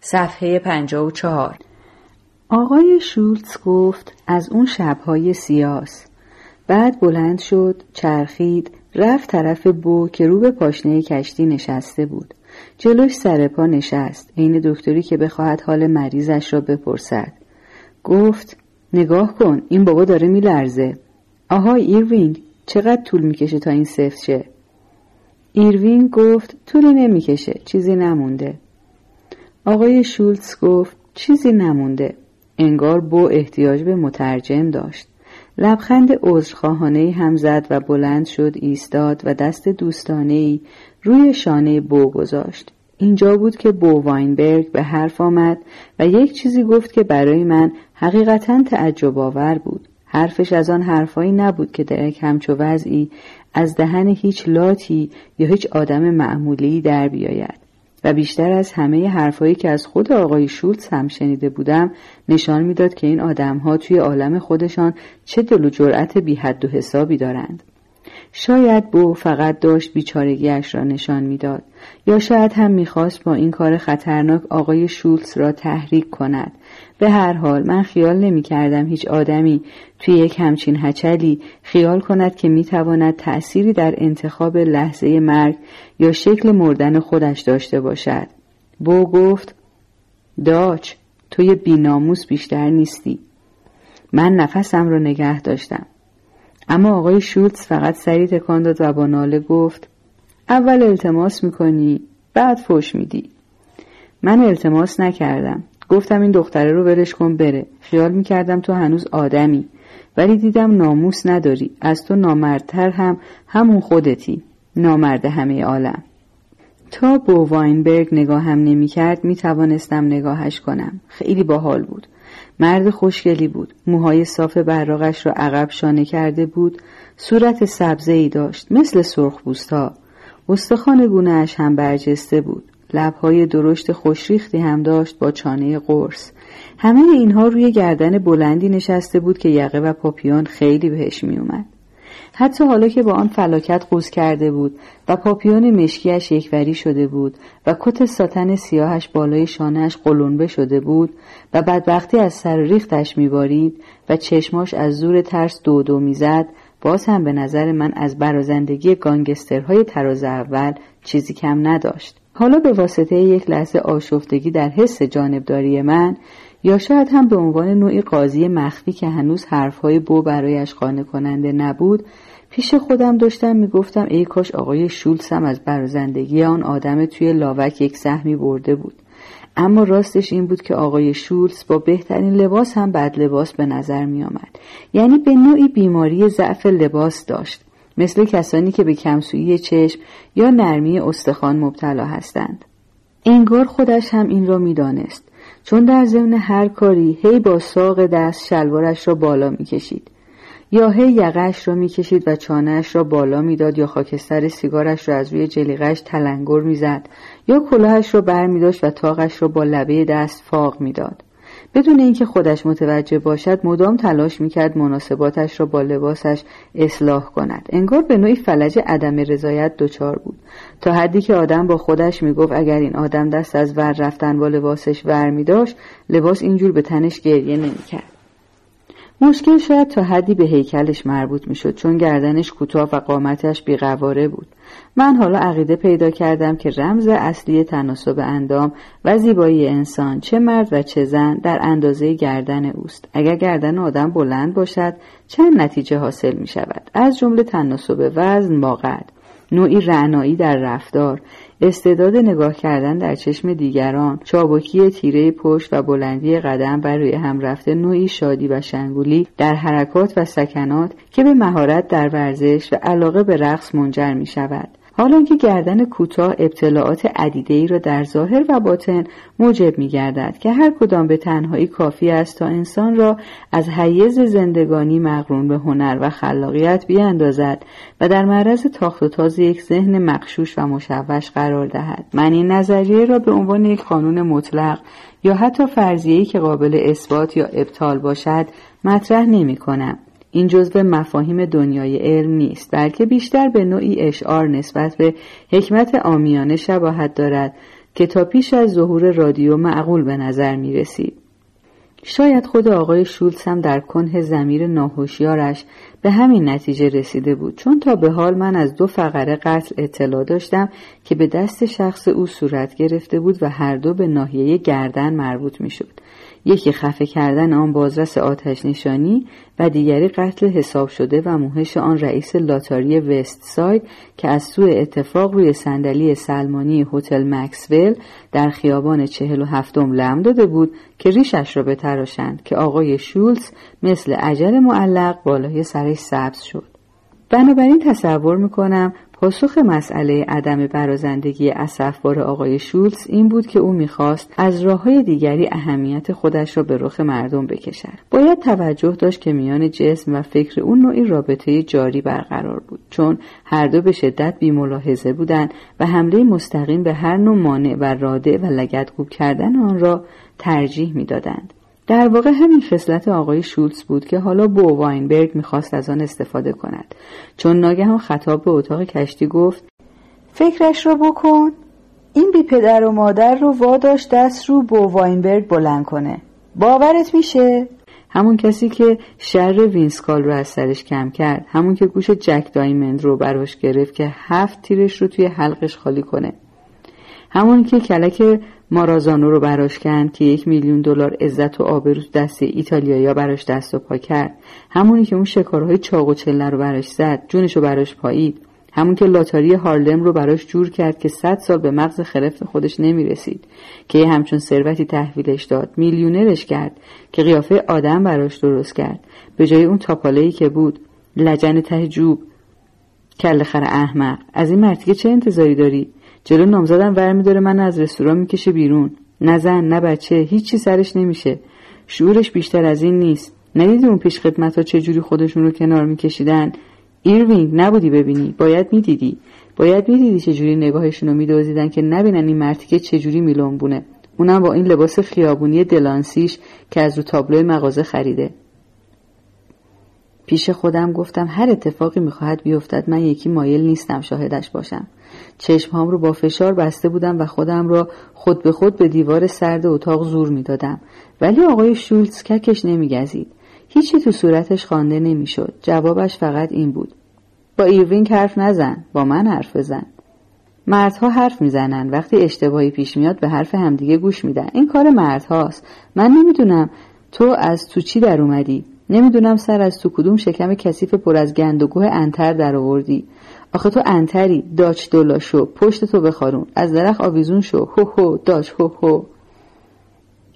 صفحه 54 آقای شولتز گفت از اون شبهای سیاس. بعد بلند شد چرخید رفت طرف بو که رو به پاشنه کشتی نشسته بود. جلوش سر پا نشست عین دکتری که بخواهد حال مریضش را بپرسد. گفت نگاه کن این بابا داره میلرزه. آهای ایروینگ چقدر طول می‌کشه تا این سفت شه؟ ایروینگ گفت طولی نمی‌کشه چیزی نمونده. آقای شولتز گفت چیزی نمونده. انگار بو احتیاج به مترجم داشت. لبخند عذرخواهانه هم زد و بلند شد ایستاد و دست دوستانه ای روی شانه بو گذاشت. اینجا بود که بو واینبرگ به حرف آمد و یک چیزی گفت که برای من حقیقتا تعجب آور بود. حرفش از آن حرفایی نبود که در یک همچو وضعی از دهن هیچ لاتی یا هیچ آدم معمولی در بیاید. و بیشتر از همه حرفایی که از خود آقای شولتز هم شنیده بودم نشان می‌داد که این آدمها توی عالم خودشان چه دل و جرأت بی حد و حسابی دارند. شاید بو فقط داشت بیچارگیش را نشان می‌داد یا شاید هم می‌خواست با این کار خطرناک آقای شولتز را تحریک کند به هر حال من خیال نمی کردم هیچ آدمی توی یک همچین هچلی خیال کند که می تواند تأثیری در انتخاب لحظه مرگ یا شکل مردن خودش داشته باشد. بو گفت داچ توی بیناموس بیشتر نیستی. من نفسم را نگه داشتم. اما آقای شولتز فقط سری تکان داد و با ناله گفت اول التماس می‌کنی بعد فوش میدی. من التماس نکردم. گفتم این دختره رو ولش کن بره. خیال می‌کردم تو هنوز آدمی. ولی دیدم ناموس نداری. از تو نامردتر هم همون خودتی. نامرد همه عالم. تا بو واینبرگ نگاهم نمی‌کرد می‌توانستم نگاهش کنم. خیلی باحال بود. مرد خوشگلی بود. موهای صاف براغش را عقب شانه کرده بود. صورت سبزه ای داشت. مثل سرخ ها استخوان گونهاش هم برجسته بود. لبهای درشت خوشریختی هم داشت با چانه قرص. همه اینها روی گردن بلندی نشسته بود که یقه و پاپیون خیلی بهش میومد حتی حالا که با آن فلاکت قوز کرده بود و پاپیون مشکیش یکوری شده بود و کت ساتن سیاهش بالای شانهش قلونبه شده بود و بدبختی از سر ریختش میبارید و چشماش از زور ترس دو دو می‌زد باز هم به نظر من از برازندگی گانگسترهای تراز اول چیزی کم نداشت. حالا به واسطه یک لحظه آشفتگی در حس جانبداری من یا شاید هم به عنوان نوعی قاضی مخفی که هنوز حرفهای بو برایش قانع کننده نبود پیش خودم داشتم می‌گفتم ای کاش آقای شولز هم از برازندگی آن آدم توی لاوک یک سهمی برده بود. اما راستش این بود که آقای شولز با بهترین لباس هم بد لباس به نظر می آمد. یعنی به نوعی بیماری ضعف لباس داشت. مثل کسانی که به کمسویی چشم یا نرمی استخوان مبتلا هستند. انگار خودش هم این را می‌دانست. چون در ضمن هر کاری هی با ساق دست شلوارش را بالا می‌کشید. یا هی یقهش را می‌کشید و چانهش را بالا می‌داد یا خاکستر سیگارش را از روی جلیقش تلنگر می‌زد یا کلاهش را بر میداشت و تاقش را با لبه دست فاق می‌داد. بدون اینکه خودش متوجه باشد مدام تلاش می‌کرد مناسباتش را با لباسش اصلاح کند. انگار به نوعی فلج عدم رضایت دچار بود. تا حدی که آدم با خودش می‌گفت اگر این آدم دست از ور رفتن با لباسش ور میداشت لباس اینجور به تنش گریه نمی‌کرد. مشکل شاید تا حدی به هیکلش مربوط می‌شد چون گردنش کوتاه و قامتش بیقواره بود. من حالا عقیده پیدا کردم که رمز اصلی تناسب اندام و زیبایی انسان چه مرد و چه زن در اندازه گردن اوست. اگر گردن آدم بلند باشد چند نتیجه حاصل می شود از جمله تناسب وزن با قد نوعی رعنایی در رفتار استعداد نگاه کردن در چشم دیگران چابکی تیره پشت و بلندی قدم بر روی هم رفته نوعی شادی و شنگولی در حرکات و سکنات که به مهارت در ورزش و علاقه به رقص منجر می شود حالا که گردن کوتاه ابتلاعات عدیده ای را در ظاهر و باطن موجب می گردد که هر کدام به تنهایی کافی است تا انسان را از حیز زندگانی مقرون به هنر و خلاقیت بیاندازد و در معرض تاخت و تاز یک ذهن مخشوش و مشوش قرار دهد. من این نظریه را به عنوان یک قانون مطلق یا حتی فرضیه‌ای که قابل اثبات یا ابطال باشد مطرح نمی کنم این جزو مفاهیم دنیای علم نیست بلکه بیشتر به نوعی اشعار نسبت به حکمت آمیانه شباهت دارد که تا پیش از ظهور رادیو معقول به نظر می رسید. شاید خود آقای شولتز هم در کنه زمیر ناهوشیارش به همین نتیجه رسیده بود چون تا به حال من از دو فقره قتل اطلاع داشتم که به دست شخص او صورت گرفته بود و هر دو به ناحیه گردن مربوط می شد. یکی خفه کردن آن بازرس آتش نشانی و دیگری قتل حساب شده و موهش آن رئیس لاتاری وست ساید که از سوء اتفاق روی صندلی سلمانی هتل مکسول در خیابان چهل و هفتم لم داده بود که ریشش را بتراشند که آقای شولز مثل عجل معلق بالای سرش سبز شد. بنابراین تصور می‌کنم پاسخ مسئله عدم برازندگی اصفبار آقای شولز این بود که او می‌خواست از راه های دیگری اهمیت خودش را به رخ مردم بکشد. باید توجه داشت که میان جسم و فکر اون نوعی رابطه جاری برقرار بود چون هر دو به شدت بیملاحظه بودند و حمله مستقیم به هر نوع مانع و راده و لگدگوب کردن آن را ترجیح می‌دادند. در واقع همین خصلت آقای شولتز بود که حالا بو واینبرگ می‌خواست از آن استفاده کند. چون ناگهان خطاب به اتاق کشتی گفت فکرش رو بکن. این بی پدر و مادر رو واداش دست رو بو واینبرگ بلند کنه. باورت میشه؟ همون کسی که شر وینس کال رو از سرش کم کرد همون که گوش جک دایمند رو براش گرفت که هفت تیرش رو توی حلقش خالی کنه. همون که کلک مارازانو رو براش کند که یک میلیون دلار عزت و آبرو دست ایتالیایی براش دست و پا کرد. همونی که اون شکارهای چاق و چله رو براش زد جونش رو براش پایید. همون که لاتاری هارلم رو براش جور کرد که صد سال به مغز خرفت خودش نمی‌رسید. که یه همچون ثروتی تحویلش داد میلیونرش کرد که قیافه آدم براش درست کرد. به جای اون تاپالهی که بود لجن ته جوب کل خر احمق. از این مرتیکه چه انتظاری داری؟ جلو نامزدم ور میداره منو از رستوران می‌کشه بیرون. نه زن نه بچه هیچی سرش نمیشه. شعورش بیشتر از این نیست. ندیدی اون پیش خدمت ها چجوری خودشون رو کنار میکشیدن؟ ایروینگ نبودی ببینی. باید می‌دیدی. باید می‌دیدی چجوری نگاهشون رو میدوزیدن که نبینن این مرتیکه چجوری میلونبونه اونم با این لباس خیابونی دلانسیش که از رو تابلوی مغازه خریده. پیش خودم گفتم هر اتفاقی می‌خواهد بیفتد من یکی مایل نیستم شاهدش باشم. چشمهام رو با فشار بسته بودم و خودم را خود به خود به دیوار سرد اتاق زور می‌دادم. ولی آقای شولتز ککش نمیگزید. هیچی تو صورتش خوانده نمی‌شد. جوابش فقط این بود. با ایروینگ حرف نزن. با من حرف بزن. مردها حرف می‌زنن. وقتی اشتباهی پیش میاد به حرف همدیگه گوش میدن. این کار مردهاست. من نمی‌دونم تو از تو چی در اومدی. نمی‌دونم سر از تو کدوم شکم کثیف پر از گند و گوه انتر در آوردی. آخه تو انتری داچ دولا شو پشت تو بخارون. از درخ آویزون شو. هو هو داچ هو هو.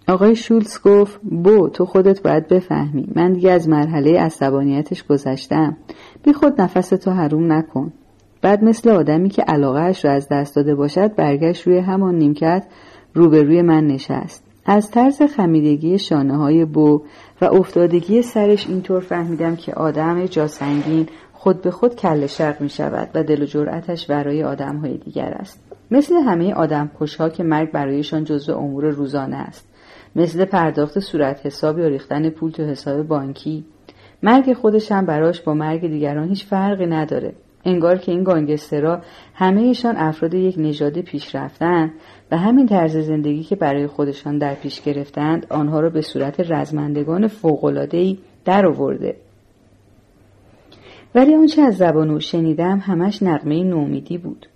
آقای شولز گفت بو تو خودت باید بفهمی. من دیگه از مرحله عصبانیتش گذشتم. بی خود نفس تو حروم نکن. بعد مثل آدمی که علاقهش را از دست داده باشد برگشت روی همان نیمکت روبروی من نشست. از طرز خمیدگی شانه های بو و افتادگی سرش اینطور فهمیدم که آدم جاسنگین خود به خود کل شق می شود و دل و جرأتش برای آدم های دیگر است. مثل همه آدم ها که مرگ برایشان جزو امور روزانه است. مثل پرداخت صورت حساب یا ریختن پول تو حساب بانکی. مرگ خودش هم براش با مرگ دیگران هیچ فرقی نداره. انگار که این گانگسترها همهشان افراد یک نژاد پیشرفتن و همین طرز زندگی که برای خودشان در پیش گرفتند آنها را به صورت رزمندگان فوق‌العاده‌ای در آورده ولی آنچه از زبان او شنیدم همش نقمه نومیدی بود.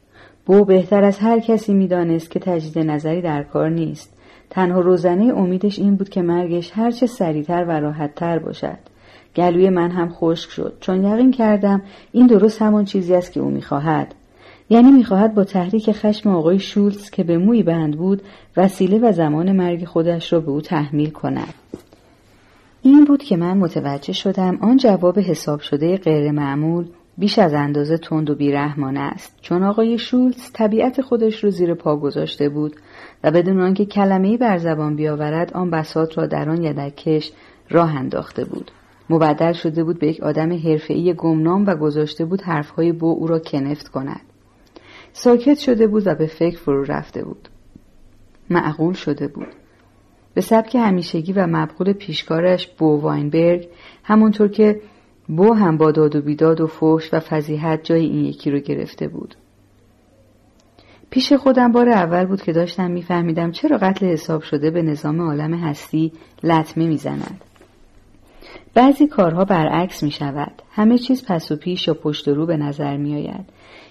بو بهتر از هر کسی می‌دانست که تجدید نظری در کار نیست. تنها روزنه امیدش این بود که مرگش هرچه سریعتر و راحتتر باشد. گلوی من هم خشک شد. چون یقین کردم این درست همان چیزی است که او می‌خواهد. یعنی می‌خواهد با تحریک خشم آقای شولز که به موی بند بود وسیله و زمان مرگ خودش را به او تحمیل کند. این بود که من متوجه شدم آن جواب حساب شده غیر معمول بیش از اندازه تند و بیرحمانه است. چون آقای شولز طبیعت خودش رو زیر پا گذاشته بود و بدون آنکه کلمه‌ای بر زبان بیاورد آن بساط را در آن یدکش راه انداخته بود. مبدل شده بود به یک آدم حرفه‌ای گمنام و گذاشته بود حرفهای بو او را کنفت کند. ساکت شده بود و به فکر فرو رفته بود. معقول شده بود. به سبک همیشگی و مبغول پیشکارش بو واینبرگ همونطور که بو هم با داد و بیداد و فوش و فضیحت جای این یکی رو گرفته بود پیش خودم بار اول بود که داشتم میفهمیدم چرا قتل حساب شده به نظام عالم هستی لطمه می‌زند بعضی کارها برعکس می شود. همه چیز پس و پیش یا پشت و رو به نظر می آید.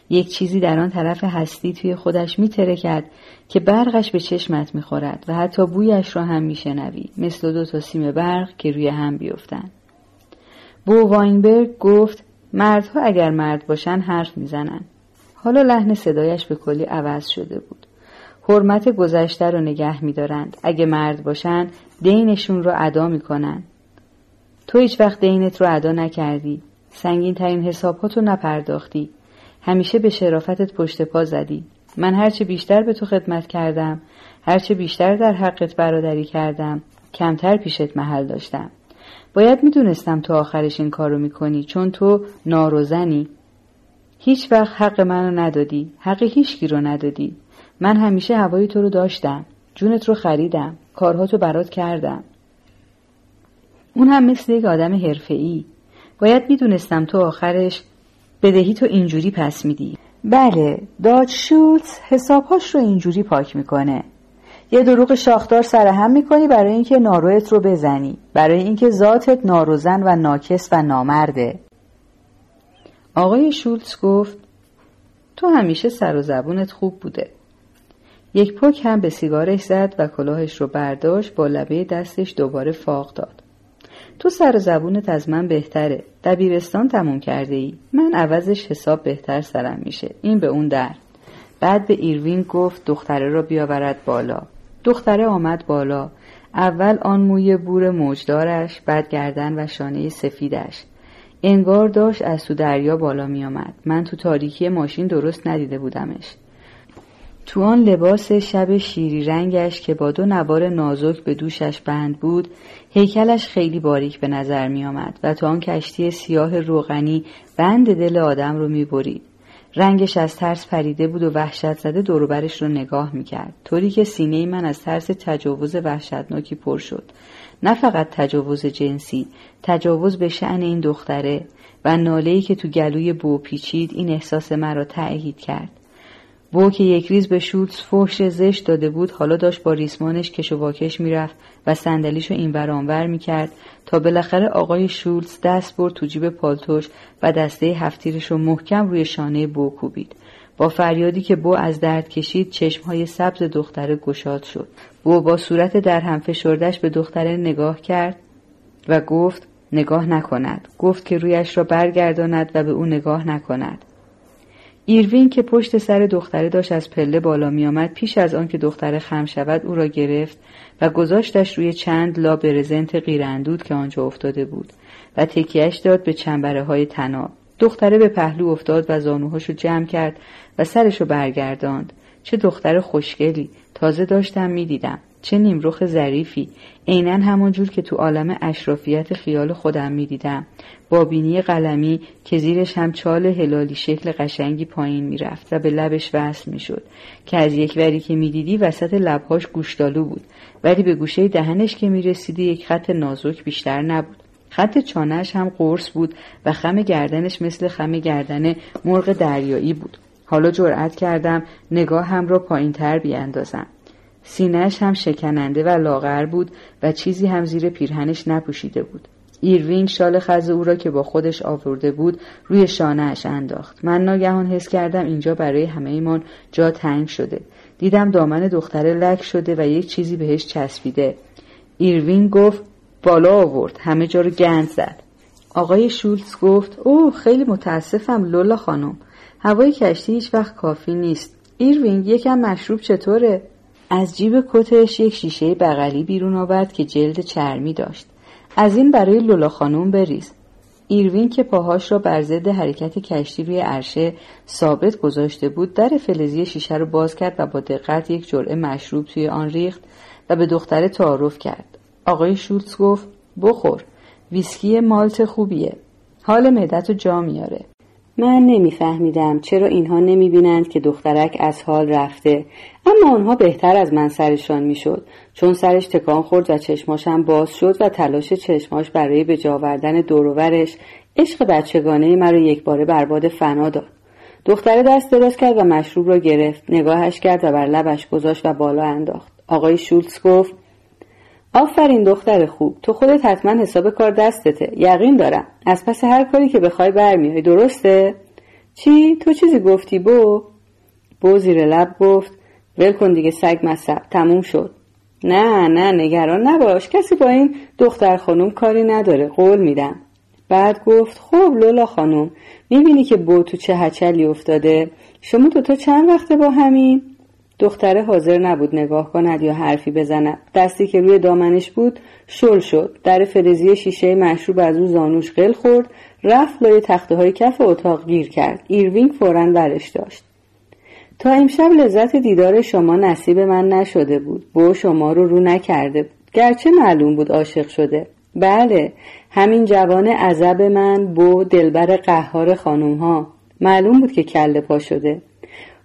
یک چیزی در آن طرف هستی توی خودش می کرد که برقش به چشمت می خورد و حتی بویش را هم می شنوی مثل دو تا سیم برق که روی هم بیفتند. بو واینبرگ گفت مردها اگر مرد باشن حرف می‌زنن. حالا لحن صدایش به کلی عوض شده بود. حرمت گذشته رو نگه میدارند. اگه مرد باشن دینشون رو ادا می‌کنن. تو هیچ وقت دینت رو ادا نکردی. سنگین ترین حساباتو نپرداختی. همیشه به شرافتت پشت پا زدی. من هرچه بیشتر به تو خدمت کردم هرچه بیشتر در حقت برادری کردم کمتر پیشت محل داشتم. باید می‌دونستم تو آخرش این کارو می‌کنی چون تو ناروزنی. هیچ وقت حق منو ندادی حق هیچکی رو ندادی. من همیشه هوای تو رو داشتم جونت رو خریدم کارهاتو برات کردم. اون هم مثل یک آدم حرفه‌ای. باید می‌دونستم تو آخرش بدهی تو اینجوری پس میدی. بله داد شولز حسابهاش رو اینجوری پاک می‌کنه. یه دروغ شاخدار سرهم می‌کنی برای اینکه نارویت رو بزنی. برای اینکه ذاتت ناروزن و ناکس و نامرده. آقای شولتز گفت تو همیشه سر و زبونت خوب بوده. یک پک هم به سیگارش زد و کلاهش رو برداشت با لبه دستش دوباره فاق داد. تو سر زبونت از من بهتره. دبیرستان تموم کرده ای من عوضش حساب بهتر سرم میشه. این به اون در بعد به ایروین گفت دختره را بیاورد بالا. دختره آمد بالا. اول آن موی بور موجدارش بعد گردن و شانه سفیدش. انگار داشت از تو دریا بالا می آمد. من تو تاریکی ماشین درست ندیده بودمش. تو آن لباس شب شیری رنگش که با دو نوار نازک به دوشش بند بود هیکلش خیلی باریک به نظر می آمد و تو آن کشتی سیاه روغنی بند دل آدم رو می برید. رنگش از ترس پریده بود و وحشت زده دوروبرش رو نگاه می کرد. طوری که سینه من از ترس تجاوز وحشتناکی پر شد. نه فقط تجاوز جنسی، تجاوز به شعن این دختره و نالهی که تو گلوی بو پیچید این احساس مرا تأیید کرد. بو که یک ریز به شولتز فحش زشت داده بود حالا داشت با ریسمانش کش و واکش می‌رفت و صندلیشو این ورانور می‌کرد تا بالاخره آقای شولتز دست برد تو جیب پالتوش و دسته هفتیرش رو محکم روی شانه بو کوبید. با فریادی که بو از درد کشید چشمهای سبز دختره گشاد شد. بو با صورت در هم فشردش به دختره نگاه کرد و گفت نگاه نکند. گفت که رویش را برگرداند و به او نگاه نکند. ایروین که پشت سر دختره داشت از پله بالا می آمد پیش از آن که دختره خم شود او را گرفت و گذاشتش روی چند لا برزنت غیراندود که آنجا افتاده بود و تکیهش داد به چنبره های تناب دختره به پهلو افتاد و زانوهاشو جمع کرد و سرشو برگرداند. چه دختر خوشگلی! تازه داشتم می‌دیدم. چه نیمروخ ظریفی. عینا جور که تو عالم اشرافیت خیال خودم می‌دیدم. با بینی قلمی که زیرش هم چال هلالی شکل قشنگی پایین می‌رفت و به لبش وصل می‌شد. که از یک وری که می‌دیدی وسط لبهاش گوشتالو بود. ولی به گوشه دهنش که می‌رسیدی یک خط نازک بیشتر نبود. خط چانهش هم قرص بود و خم گردنش مثل خم گردن مرغ دریایی بود. حالا جرأت کردم نگاه هم را پایین تر بیاندازم. سینهش هم شکننده و لاغر بود و چیزی هم زیر پیرهنش نپوشیده بود. ایروین شال خز او را که با خودش آورده بود روی شانهاش انداخت. من ناگهان حس کردم اینجا برای همه ایمان جا تنگ شده. دیدم دامن دختره لک شده و یک چیزی بهش چسبیده. ایروین گفت بالا آورد. همه جا رو گند زد. آقای شولتز گفت اوه خیلی متاسفم لولا خانم. هوای کشتی هیچ وقت کافی نیست. ایروین یکم مشروب چطوره؟ از جیب کتش یک شیشه بغلی بیرون آورد که جلد چرمی داشت. از این برای لولا خانوم بریز. ایروین که پاهاش را بر ضد حرکت کشتی روی عرشه ثابت گذاشته بود در فلزی شیشه رو باز کرد و با دقت یک جرعه مشروب توی آن ریخت و به دختره تعارف کرد. آقای شولتز گفت بخور. ویسکی مالت خوبیه. حال معدت رو جا میاره. من نمیفهمیدم چرا اینها نمی‌بینند که دخترک از حال رفته. اما آنها بهتر از من سرشان می‌شد. چون سرش تکان خورد و چشماشم باز شد و تلاش چشماش برای به جا آوردن دوروورش عشق بچگانه مرا یک باره برباد فنا داد. دختره دست دراز کرد و مشروب را گرفت نگاهش کرد و بر لبش گذاشت و بالا انداخت. آقای شولتز گفت آفرین دختر خوب تو خودت حتما حساب کار دستته یقین دارم. از پس هر کاری که بخوای برمیای درسته؟ چی؟ تو چیزی گفتی؟ بو. بو زیر لب گفت. ول کن دیگه سگ مصب. تموم شد. نه نه نگران نباش. کسی با این دختر خانم کاری نداره. قول میدم. بعد گفت خب لولا خانم می‌بینی که بو تو چه هچلی افتاده؟ شما دوتا چند وقته با همین؟ دختره حاضر نبود نگاه کند یا حرفی بزند. دستی که روی دامنش بود شل شد. در فلزی شیشه مشروب از رو زانوش قل خورد. رفت لای تخته های کف اتاق گیر کرد. ایروینگ فورا برش داشت. تا امشب لذت دیدار شما نصیب من نشده بود. بو شما رو رو نکرده بود. گرچه معلوم بود عاشق شده. بله همین جوان عذب من بو دلبر قهار خانوم ها معلوم بود که کله پا شده.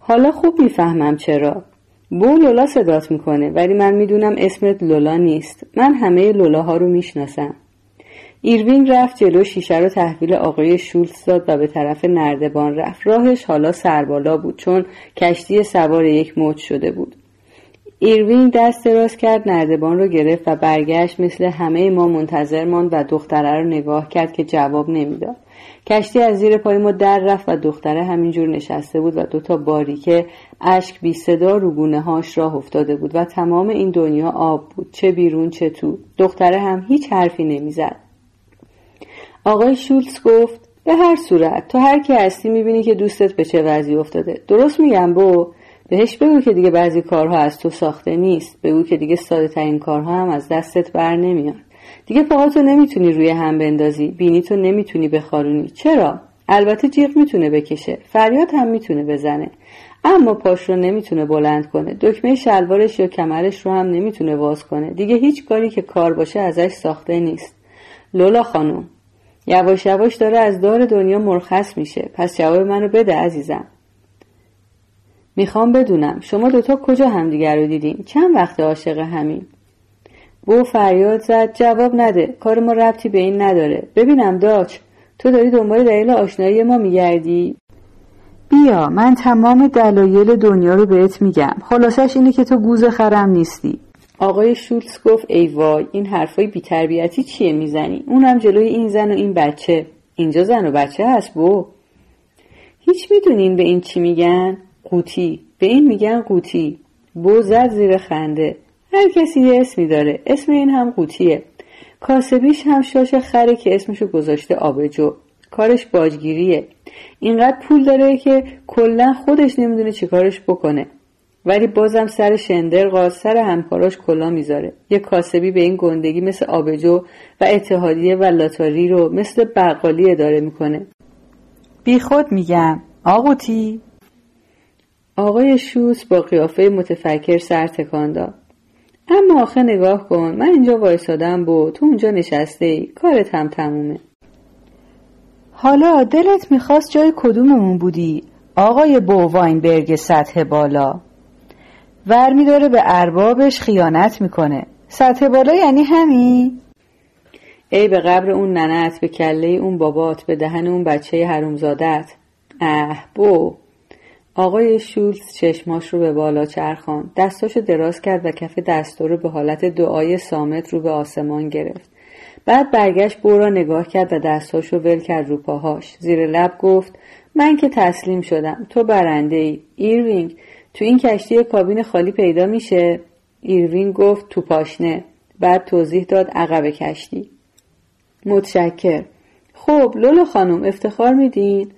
حالا خوب می‌فهمم چرا. بو لولا صدات می‌کنه ولی من می‌دونم اسمت لولا نیست. من همه لولاها رو می‌شناسم. ایروینگ رفت جلو شیشه رو تحویل آقای شولتز داد و به طرف نردبان رفت. راهش حالا سربالا بود چون کشتی سوار یک موج شده بود. ایروینگ دست دراز کرد نردبان رو گرفت و برگشت مثل همه ما منتظر ماند و دختره رو نگاه کرد که جواب نمی‌داد. کشتی از زیر پای ما در رفت و دختره همینجور نشسته بود و دوتا باریکه اشک بی صدا رو هاش راه افتاده بود و تمام این دنیا آب بود. چه بیرون چه تو. دختره هم هیچ حرفی نمی‌زد. آقای شولتز گفت به هر صورت تو هر کی هستی می‌بینی که دوستت به چه وضعی افتاده. درست میگم بو بهش بگو که دیگه بعضی کارها از تو ساخته نیست. بگو که دیگه ساده ترین کارها هم از دستت بر نمیاد دیگه پاهاتو نمی‌تونی روی هم بندازی. بینی تو نمی‌تونی بخارونی چرا؟ البته جیغ می‌تونه بکشه. فریاد هم می‌تونه بزنه. اما پاش رو نمی‌تونه بلند کنه. دکمه شلوارش یا کمرش رو هم نمی‌تونه باز کنه. دیگه هیچ کاری که کار باشه ازش ساخته نیست. لولا خانم یواش یواش داره از دار دنیا مرخص میشه. پس جواب منو بده عزیزم. می‌خوام بدونم. شما دوتا کجا همدیگر رو دیدین؟ چند وقت عاشق همین؟ بو فریاد زد جواب نده کار ما ربطی به این نداره. ببینم داچ تو داری دنبال دلیل آشنایی ما میگردی؟ بیا من تمام دلایل دنیا رو بهت میگم. خلاصش اینه که تو گوز خرم نیستی. آقای شولتز گفت ای وای این حرفای بیتربیتی چیه می‌زنی؟ اونم جلوی این زن و این بچه. اینجا زن و بچه هست بو. هیچ می‌دونین به این چی میگن؟ قوطی. به این میگن قوطی. بو زد زیر خنده. هر کسی یه اسمی داره. اسم این هم قوطیه. کاسبیش هم شاش خره که اسمشو گذاشته آبجو. کارش باجگیریه. اینقدر پول داره که کلا خودش نمی‌دونه چیکارش بکنه. ولی بازم سر شندر سر همکاراش کلا می‌ذاره. یه کاسبی به این گندگی مثل آبجو و اتحادیه و لاتاری رو مثل بقالی اداره می‌کنه. بی خود میگم. آقوتی؟ آقای شوس با قیافه متفکر سر تکان داد اما آخه نگاه کن من اینجا وایسادم بود تو اونجا نشسته ای کارت هم تمومه. حالا دلت می‌خواست جای کدوممون بودی؟ آقای بوواینبرگ سطح بالا. ور میداره به اربابش خیانت می‌کنه. سطح بالا یعنی همین؟ ای به قبر اون ننت به کله اون بابات به دهن اون بچه حرومزادت. اه بو. آقای شولز چشماش رو به بالا چرخاند دستاشو دراز کرد و کف دستاشو رو به حالت دعای صامت رو به آسمان گرفت. بعد برگشت بو را نگاه کرد و دستاشو ول کرد رو پاهاش. زیر لب گفت من که تسلیم شدم. تو برنده ای ایروینگ تو این کشتی کابین خالی پیدا میشه؟ ایروین گفت تو پاشنه بعد توضیح داد عقب کشتی. متشکر خب لولو خانم افتخار میدین؟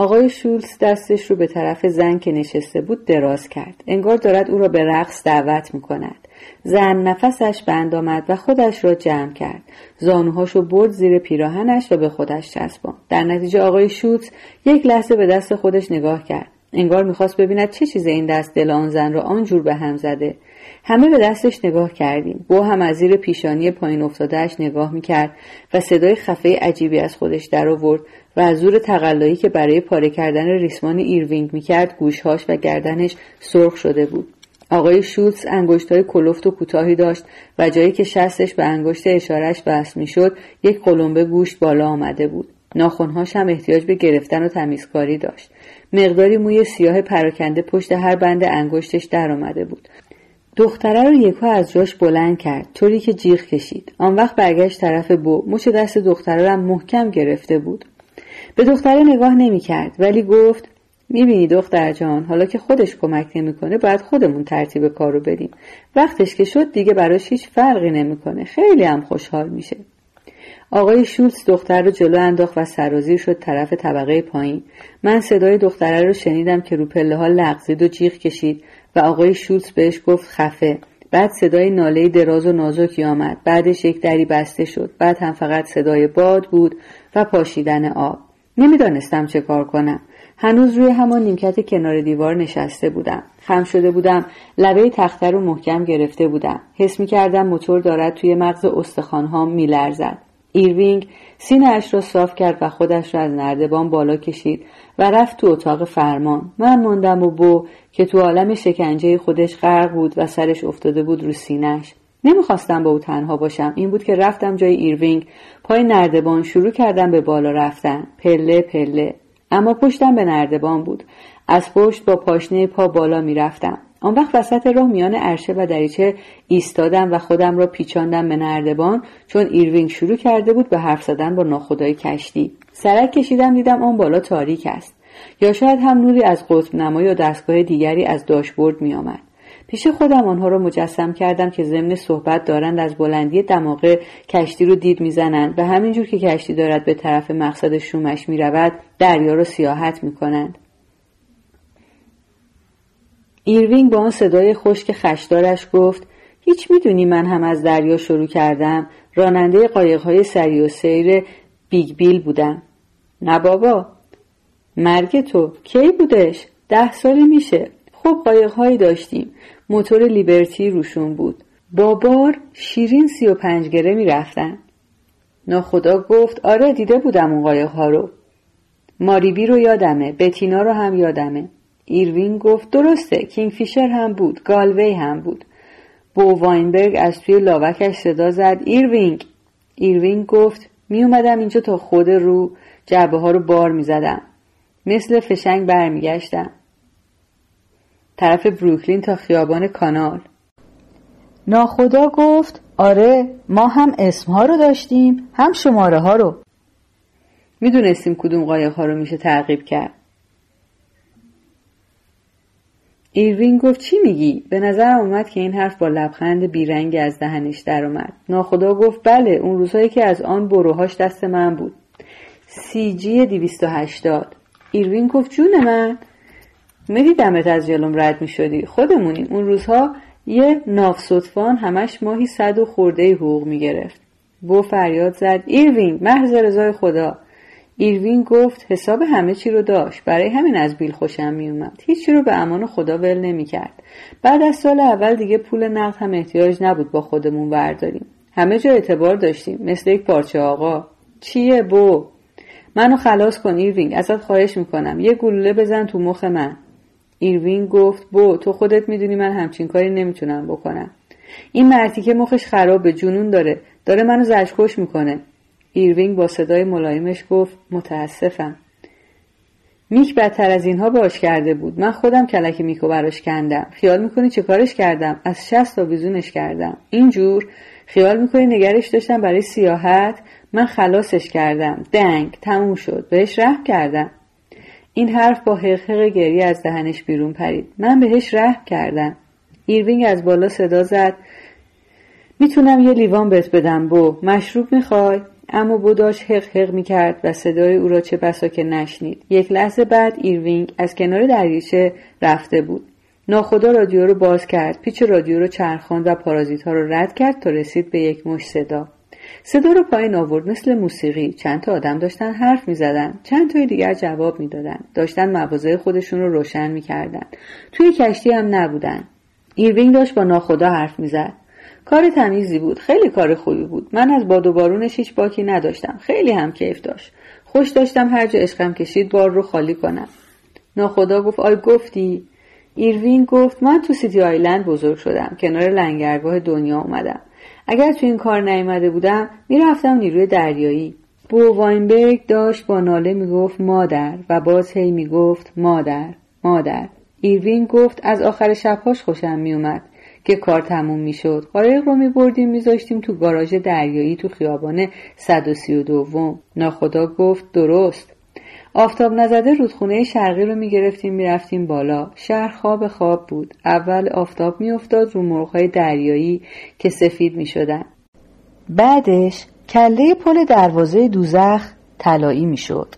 آقای شولز دستش رو به طرف زن که نشسته بود دراز کرد. انگار دارد او را به رقص دعوت می‌کند. زن نفسش بند آمد و خودش را جمع کرد. زانوهاش رو برد زیر پیراهنش و به خودش چسبان در نتیجه آقای شولز یک لحظه به دست خودش نگاه کرد. انگار می‌خواست ببیند چه چیز این دست دل آن زن را آنجور به هم زده. همه به دستش نگاه کردیم. بو هم از زیر پیشانی پایین افتادهش نگاه می‌کرد و صدای خفه عجیبی از خودش در آورد. و از زور تقلایی که برای پاره کردن ریسمان ایروینگ می‌کرد گوشهاش و گردنش سرخ شده بود. آقای شولتز انگشتهای کلفت و کوتاهی داشت و جایی که شستش به انگشت اشارش بست می‌شد یک قلمبه گوشت بالا آمده بود. ناخونهاش هم احتیاج به گرفتن و تمیزکاری داشت. مقداری موی سیاه پراکنده پشت هر بند انگشتش در آمده بود. دختره رو یکهو از جاش بلند کرد طوری که جیغ کشید. آن وقت برگشت طرف بو مچ دست دختره رو محکم گرفته بود. به دختره نگاه نمی‌کرد ولی گفت می‌بینی دختر جان حالا که خودش کمک نمی‌کنه باید خودمون ترتیب کار رو بدیم. وقتش که شد دیگه براش هیچ فرقی نمی‌کنه خیلی هم خوشحال میشه. آقای شولتز دختر رو جلو انداخت و سرازیر شد طرف طبقه پایین. من صدای دختره رو شنیدم که رو پله ها لغزید و جیغ کشید و آقای شولتز بهش گفت خفه. بعد صدای ناله دراز و نازکی آمد. بعدش یک دری بسته شد. بعد هم فقط صدای باد بود و پاشیدن آب. نمی‌دانستم چه کار کنم. هنوز روی همان نیمکت کنار دیوار نشسته بودم. خم شده بودم لبه تخته رو محکم گرفته بودم. حس می کردم موتور دارد توی مغز استخوانهام میلرزد. ایروینگ سینهاش را صاف کرد و خودش را از نردبان بالا کشید و رفت تو اتاق فرمان. من ماندم و بو که تو عالم شکنجه خودش غرق بود و سرش افتاده بود رو سینهش نمی‌خواستم با او تنها باشم. این بود که رفتم جای ایروینگ. پای نردبان شروع کردم به بالا رفتن. پله پله. اما پشتم به نردبان بود. از پشت با پاشنه پا بالا می‌رفتم. آن وقت وسط راه میان عرشه و دریچه ایستادم و خودم را پیچاندم به نردبان چون ایروینگ شروع کرده بود به حرف زدن با ناخدای کشتی. سرک کشیدم دیدم آن بالا تاریک است. یا شاید هم نوری از قطب نمایی یا دستگاه دیگری از داشبورد میآمد. پیش خودم آنها را مجسم کردم که ضمن صحبت دارند از بلندی دماغه کشتی رو دید می‌زنند و همینجور که کشتی دارد به طرف مقصد شومش می‌رود دریا را سیاحت می‌کنند. ایروینگ با آن صدای خشک خشدارش گفت هیچ می‌دونی من هم از دریا شروع کردم. راننده قایقهای سریع‌السیر بیگ بیل بودم. نه بابا. مرگ تو. کی بودش؟ ده سالی میشه. خب قایقهایی داشتیم. موتور لیبرتی روشون بود. با بار شیرین سی و پنج گره می‌رفتن. ناخدا گفت آره دیده بودم اون قایقها رو. ماریبی رو یادمه بتینا رو هم یادمه. ایروین گفت درسته کینگ فیشر هم بود گالوی هم بود. بو واینبرگ از توی لاوکش صدا زد ایروینگ ایروینگ گفت می اومدم اینجا تا خود رو جعبه ها رو بار می زدم. مثل فشنگ برمیگشتم. طرف بروکلین تا خیابان کانال. ناخدا گفت آره ما هم اسمها رو داشتیم هم شماره ها رو. می‌دونستیم کدوم قایق ها رو میشه تعقیب کرد. ایروین گفت چی میگی؟ به نظر اومد که این حرف با لبخند بیرنگی از دهنش در اومد. ناخدا گفت بله اون روزهایی که از آن بروهاش دست من بود. CG دیویست و هشتاد. ایروین گفت جون من دمت از جلوم رد می‌شدی؟ خودمونیم اون روزها یه ناف همش ماهی صد و خورده حقوق می‌گرفت. بو فریاد زد ایروین محض رضای خدا. ایروین گفت حساب همه چی رو داشت. برای همین از بیل خوشم میومد هیچی رو به امان خدا ول نمی‌کرد. بعد از سال اول دیگه پول نقد هم احتیاج نبود با خودمون برداریم همه جا اعتبار داشتیم. مثل یک پارچه آقا. چیه بو؟ منو خلاص کن ایروین. ازت خواهش می‌کنم. یه گلوله بزن تو مخ من. ایروین گفت بو تو خودت می‌دونی من همچین کاری نمی‌تونم بکنم. این مرتیکه مخش خرابه جنون داره داره منو زجرکش می‌کنه. ایروینگ با صدای ملایمش گفت متاسفم. میک بدتر از اینها باش کرده بود. من خودم کلک میکو براش کندم. خیال می‌کنی چه کارش کردم؟ از شست پا آویزونش کردم. اینجور؟ خیال می‌کنی نگهش داشتم برای سیاحت؟ من خلاصش کردم. دنگ تموم شد. بهش رحم کردم. این حرف با هق‌هق گریه از دهنش بیرون پرید. من بهش رحم کردم. ایروینگ از بالا صدا زد. می‌تونم یه لیوان بهت بدم بو مشروب می‌خوای؟ اما بو داشت هق هق می کرد و صدای او را چه بسا که نشنید. یک لحظه بعد ایروینگ از کنار دریچه رفته بود. ناخدا رادیو رو باز کرد. پیچ رادیو رو چرخاند و پارازیت ها رو رد کرد تا رسید به یک مشت صدا. صدا رو پایین آورد. مثل موسیقی. چند تا آدم داشتن حرف می زدن. چند تای دیگر جواب می‌دادن. داشتن مواضع خودشون رو روشن می‌کردن. توی کشتی هم نبودن. ایروینگ داشت با ناخدا حرف می‌زد. کار تمیزی بود. خیلی کار خوبی بود. من از باد و بارونش هیچ باکی نداشتم. خیلی هم کیف داشت. خوش داشتم هر جا عشقم کشید بار رو خالی کنم. ناخدا گفت آی گفتی؟ ایروین گفت من تو سیتی آیلند بزرگ شدم. کنار لنگرگاه دنیا اومدم. اگر تو این کار نیامده بودم می‌رفتم نیروی دریایی. بو واینبرگ داشت با ناله می‌گفت مادر و باز هی می‌گفت مادر مادر. ایروین گفت از آخر شبهاش خوشم میومد که کار تموم می‌شد. قایق رو میبردیم میذاشتیم تو گاراژ دریایی تو خیابان 132 ناخدا گفت درست. آفتاب نزده رودخونه شرقی رو می‌گرفتیم می‌رفتیم بالا. شهر خواب خواب بود. اول آفتاب میافتاد رو مرغهای دریایی که سفید می‌شدن. بعدش کله پل دروازه دوزخ طلایی می‌شد.